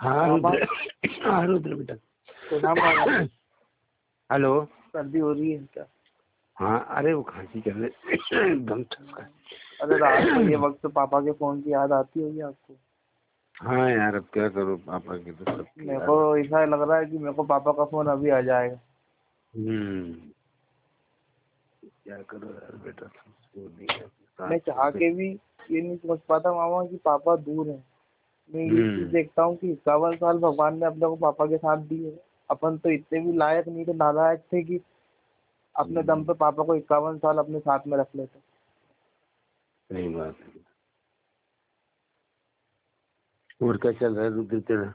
हाँ रुद्र। हाँ रुद्र बेटा। हेलो। सर्दी हो रही है क्या? हाँ अरे वो खांसी चल रही एकदम अरे रात को ये वक्त तो पापा के फ़ोन की याद आती होगी आपको। हाँ यार अब क्या करो? पापा की तो सब मेरे को ऐसा लग रहा है कि मेरे को पापा का फ़ोन अभी आ जाएगा। हम्म। क्या करो यार बेटा? नहीं मैं चाह के भी ये नहीं समझ पाता मामा कि पापा दूर हैं। मैं ये हम्म। चीज़ देखता हूँ कि इक्यावन साल भगवान ने अपने को पापा के साथ दिए अपन तो इतने भी लायक नहीं थे नालायक थे कि अपने दम पे पापा को इक्यावन साल अपने साथ में रख लेते। सही बात है। और क्या चल रहा है रुद्र तेरा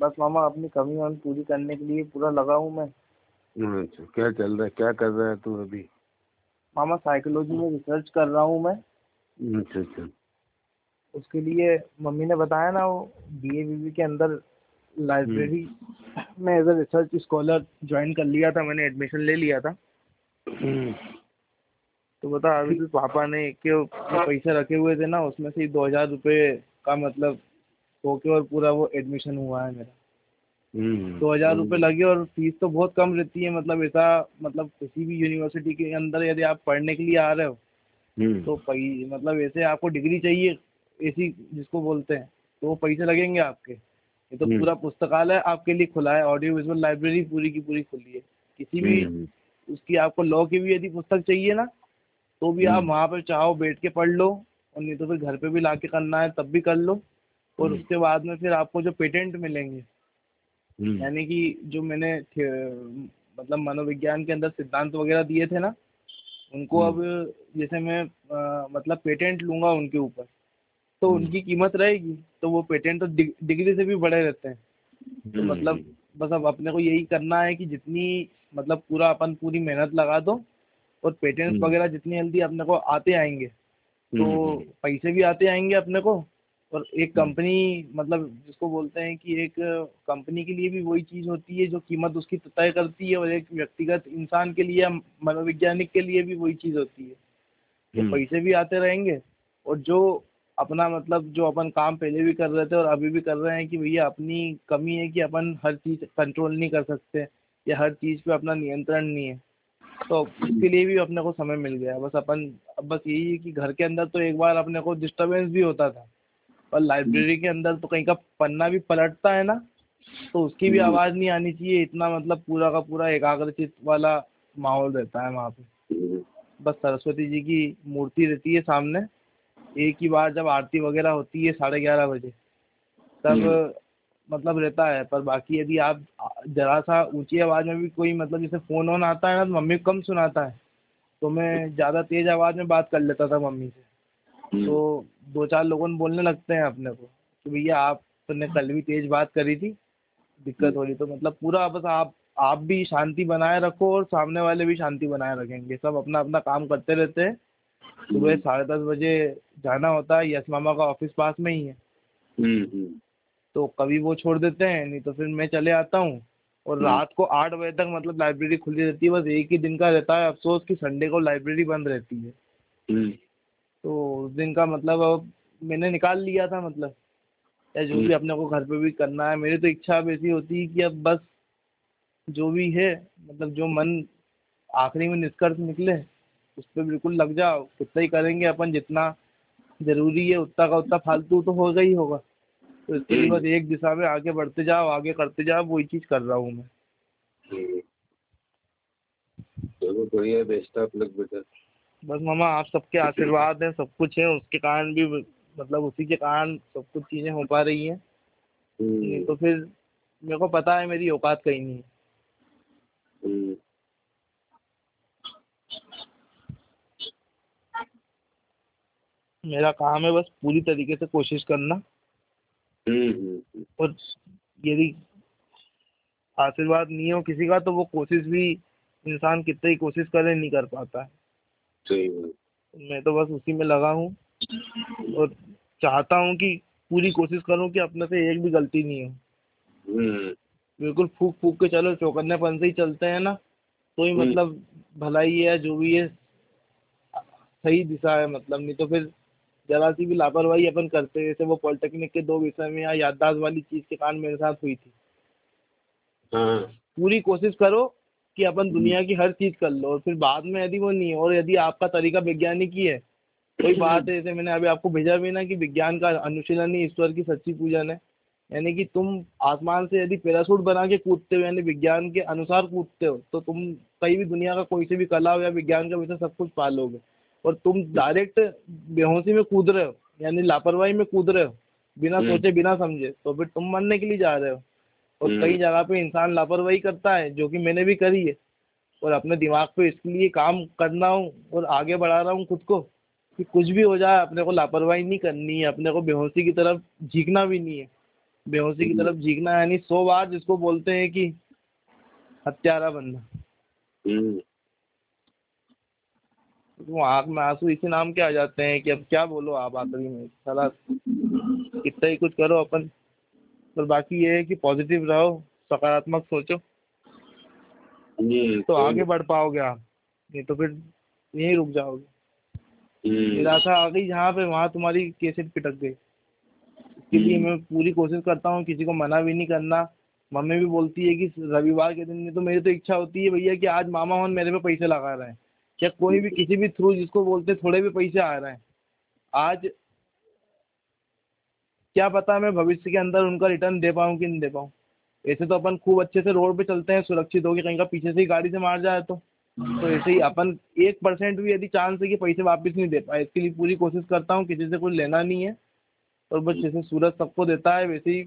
बस मामा अपनी कमी पूरी करने के लिए पूरा लगा हूँ मैं। अच्छा क्या चल रहा है? क्या कर रहा है तू अभी? मामा साइकोलॉजी में रिसर्च कर रहा हूँ मैं। अच्छा अच्छा। उसके लिए मम्मी ने बताया ना वो बी ए बी के अंदर लाइब्रेरी में as a research scholar join कर लिया था मैंने एडमिशन ले लिया था। हम्म, तो बता अभी भी पापा ने के पैसे रखे हुए थे ना उसमें से दो हज़ार रुपये का मतलब होके और पूरा वो एडमिशन हुआ है मेरा। हम्म, दो हज़ार रुपये लगे और फ़ीस तो बहुत कम रहती है मतलब ऐसा मतलब किसी भी यूनिवर्सिटी के अंदर यदि आप पढ़ने के लिए आ रहे हो हम्म, तो मतलब ऐसे आपको डिग्री चाहिए। ऐसी जिसको बोलते हैं तो वो पैसे लगेंगे आपके। ये तो हम्म। पूरा पुस्तकालय आपके लिए खुला है ऑडियो विजुअल लाइब्रेरी पूरी की पूरी खुली है। किसी भी हम्म, उसकी आपको लॉ की भी यदि पुस्तक चाहिए ना तो भी आप हम्म। वहाँ पर चाहो बैठ के पढ़ लो और नहीं तो फिर घर पे भी ला के करना है तब भी कर लो। और हम्म। उसके बाद में फिर आपको जो पेटेंट मिलेंगे हम्म, यानी कि जो मैंने मतलब मनोविज्ञान के अंदर सिद्धांत वगैरह दिए थे ना उनको अब जैसे मैं अ, मतलब पेटेंट लूँगा उनके ऊपर। तो हम्म। उनकी कीमत रहेगी तो वो पेटेंट तो डिग्री से भी बड़े रहते हैं। तो हम्म, मतलब बस अब अपने को यही करना है कि जितनी मतलब पूरा अपन पूरी मेहनत लगा दो और पेटेंट्स हम्म। वगैरह जितनी जल्दी अपने को आते आएँगे तो पैसे भी आते आएँगे अपने को और एक कंपनी मतलब जिसको बोलते हैं कि एक कंपनी के लिए भी वही चीज़ होती है जो कीमत उसकी तय करती है और एक व्यक्तिगत इंसान के लिए मनोवैज्ञानिक के लिए भी वही चीज़ होती है। कि हम्म, पैसे भी आते रहेंगे और जो अपना मतलब जो अपन काम पहले भी कर रहे थे और अभी भी कर रहे हैं कि भैया अपनी कमी है कि अपन हर चीज़ कंट्रोल नहीं कर सकते या हर चीज़ पे अपना नियंत्रण नहीं है। तो उसके लिए भी अपने को समय मिल गया। बस अपन बस यही है कि घर के अंदर तो एक बार अपने को डिस्टर्बेंस भी होता था पर लाइब्रेरी के अंदर तो कहीं का पन्ना भी पलटता है ना तो उसकी भी आवाज़ नहीं आनी चाहिए। इतना मतलब पूरा का पूरा एकाग्रचित वाला माहौल रहता है वहाँ पे। हम्म, बस सरस्वती जी की मूर्ति रहती है सामने। एक ही बार जब आरती वगैरह होती है साढ़े ग्यारह बजे तब मतलब रहता है पर बाकी यदि आप जरा सा ऊँची आवाज़ में भी कोई मतलब जैसे फ़ोन वोन आता है ना तो मम्मी को कम सुनाता है तो मैं ज़्यादा तेज़ आवाज़ में बात कर लेता था मम्मी से। तो दो चार लोगों ने बोलने लगते हैं अपने को कि भैया आपने कल भी तेज़ बात करी थी दिक्कत हो रही तो मतलब पूरा बस आप आप भी शांति बनाए रखो और सामने वाले भी शांति बनाए रखेंगे सब अपना अपना काम करते रहते हैं। सुबह साढ़े दस बजे जाना होता है यश मामा का ऑफ़िस पास में ही है। हम्म, हम्म, तो कभी वो छोड़ देते हैं नहीं तो फिर मैं चले आता हूँ और रात को आठ बजे तक मतलब लाइब्रेरी खुली रहती है बस एक ही दिन का रहता है अफसोस कि संडे को लाइब्रेरी बंद रहती है। हम्म, तो उस दिन का मतलब अब मैंने निकाल लिया था मतलब या जो भी अपने को घर पे भी करना है मेरी तो इच्छा अब ऐसी होती है कि अब बस जो भी है मतलब जो मन आखिरी में निष्कर्ष निकले उस पर बिल्कुल लग जाओ। उतना ही करेंगे अपन जितना ज़रूरी है उतना का उतना फालतू तो होगा ही होगा। तो इसके लिए बस एक दिशा में आगे बढ़ते जाओ आगे करते जाओ वही चीज़ कर रहा हूँ मैं। हम्म। चलो बढ़िया बेस्ट ऑफ़ लक बेटा। बस मामा आप सबके आशीर्वाद हैं सब कुछ है उसके कारण भी मतलब उसी के कारण सब कुछ चीज़ें हो पा रही हैं। नहीं हम्म, तो फिर मेरे को पता है मेरी औकात कहीं नहीं है। मेरा काम है बस पूरी तरीके से कोशिश करना। हम्म, हम्म, और यदि आशीर्वाद नहीं हो किसी का तो वो कोशिश भी इंसान कितनी ही कोशिश करे नहीं कर पाता है। मैं तो बस उसी में लगा हूँ और चाहता हूँ कि पूरी कोशिश करूँ कि अपने से एक भी गलती नहीं हो। हम्म, बिल्कुल फूक फूक के चलो चौकन्नेपन से ही चलते हैं ना तो ही हम्म। मतलब भलाई है जो भी है सही दिशा है मतलब नहीं तो फिर जरा सी भी लापरवाही अपन करते जैसे वो पॉलिटेक्निक के दो विषय में या याददाश्त वाली चीज़ के कारण मेरे साथ हुई थी। हाँ। पूरी कोशिश करो कि अपन दुनिया की हर चीज़ कर लो और फिर बाद में यदि वो नहीं है और यदि आपका तरीका वैज्ञानिक ही है कोई बात है जैसे मैंने अभी आपको भेजा भी ना कि विज्ञान का अनुशीलन ही ईश्वर की सच्ची पूजन है। यानी कि तुम आसमान से यदि पैरासूट बना के कूदते हो यानी विज्ञान के अनुसार कूदते हो तो तुम कहीं भी दुनिया का कोई से भी कला हो या विज्ञान का विषय सब कुछ पा लोगे और तुम डायरेक्ट बेहोशी में कूद रहे हो यानी लापरवाही में कूद रहे हो बिना हम्म। सोचे बिना समझे तो फिर तुम मरने के लिए जा रहे हो और हम्म। कई जगह पे इंसान लापरवाही करता है जो कि मैंने भी करी है और अपने दिमाग पे इसके लिए काम करना हूँ और आगे बढ़ा रहा हूँ खुद को कि कुछ भी हो जाए अपने को लापरवाही नहीं करनी है अपने को बेहोशी की तरफ़ झीकना भी नहीं है बेहोशी की हम्म। तरफ़ झीकना यानी सौ बार जिसको बोलते हैं कि हत्यारा बनना वो आँख में आँसू इसी नाम के आ जाते हैं कि अब क्या बोलो आप आखिरी में? साला कितना ही कुछ करो अपन। पर बाकी ये है कि पॉजिटिव रहो सकारात्मक सोचो। तो आगे बढ़ पाओगे आप नहीं तो फिर यहीं रुक जाओगे। निराशा आ गई जहाँ पे वहाँ तुम्हारी केसेट पिटक गई। इसके लिए मैं पूरी कोशिश करता हूँ किसी को मना भी नहीं करना। मम्मी भी बोलती है कि रविवार के दिन में तो मेरी तो इच्छा होती है भैया कि आज मामा मोहन मेरे पे पैसे लगा रहे हैं। या कोई भी किसी भी थ्रू जिसको बोलते थोड़े भी पैसे आ रहे हैं। आज क्या पता मैं भविष्य के अंदर उनका रिटर्न दे पाऊँ कि नहीं दे पाऊँ। ऐसे तो अपन खूब अच्छे से रोड पे चलते हैं, सुरक्षित होके कहीं का पीछे से ही गाड़ी से मार जाए तो। तो ऐसे ही अपन एक परसेंट भी यदि चांस है कि पैसे वापस नहीं दे पाए, इसके लिए पूरी कोशिश करता हूँ, किसी से कुछ लेना नहीं है। और बस जैसे सूरज सबको देता है, वैसे ही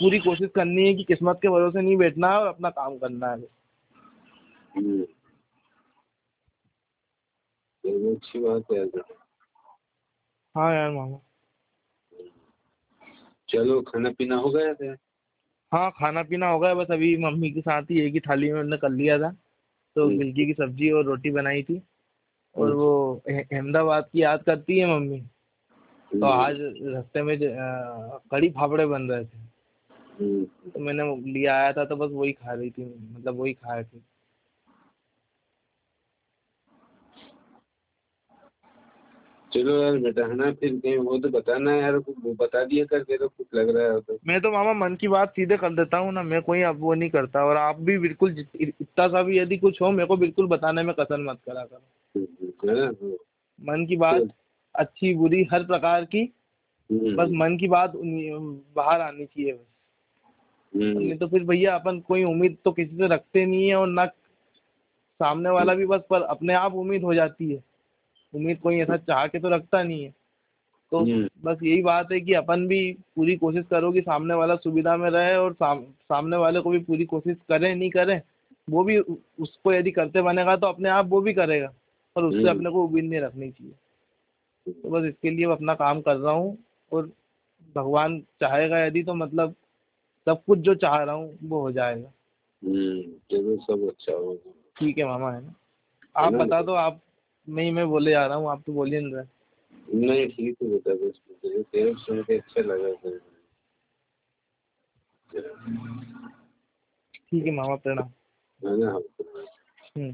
पूरी कोशिश करनी है कि किस्मत के भरोसे नहीं बैठना है और अपना काम करना है। हम्म। चलो, अच्छी बात है यार। हाँ यार मामा। चलो खाना पीना हो गया था हाँ खाना पीना हो गया बस अभी मम्मी के साथ ही एक ही थाली में उन्होंने कर लिया था। तो हम्म। की सब्ज़ी और रोटी बनाई थी। और वो अहमदाबाद की याद करती है मम्मी? तो आज रास्ते में कड़ी फाफड़े बन रहे थे। हम्म, तो मैंने लिया आया था तो बस वही खा रही थी मतलब वही खाए थे। चलो यार बेटा है ना फिर कहीं हो तो बताना यार वो बता दिया करके तो कुछ लग रहा है तो। मैं तो मामा मन की बात सीधे कर देता हूँ ना मैं कोई अब वो नहीं करता और आप भी बिल्कुल इतना सा भी यदि कुछ हो मेरे को बिल्कुल बताने में कसर मत करा करो। हम्म। मन की बात अच्छी बुरी हर प्रकार की हम्म, बस मन की बात बाहर आनी चाहिए बस। हम्म, नहीं तो फिर भैया अपन कोई उम्मीद तो किसी से रखते नहीं है और ना सामने वाला भी बस पर अपने आप उम्मीद हो जाती है। उम्मीद कोई ऐसा चाह के तो रखता नहीं है। तो हम्म। बस यही बात है कि अपन भी पूरी कोशिश करो कि सामने वाला सुविधा में रहे और साम, सामने वाले को भी पूरी कोशिश करे नहीं करे वो भी उसको यदि करते बनेगा तो अपने आप वो भी करेगा पर उससे हम्म। अपने को उम्मीद नहीं रखनी चाहिए। तो बस इसके लिए अपना काम कर रहा हूँ और भगवान चाहेगा यदि तो मतलब सब कुछ जो चाह रहा हूँ वो हो जाएगा। हम्म, सब अच्छा होगा। ठीक है मामा है ना? आप बता दो आप नहीं मैं बोले जा रहा हूँ आप तो बोलिए नहीं रहे नहीं ठीक है बेटा बस मुझे तेरे सुन के अच्छा लगा ठीक है मामा प्रणाम। है ना हम्म।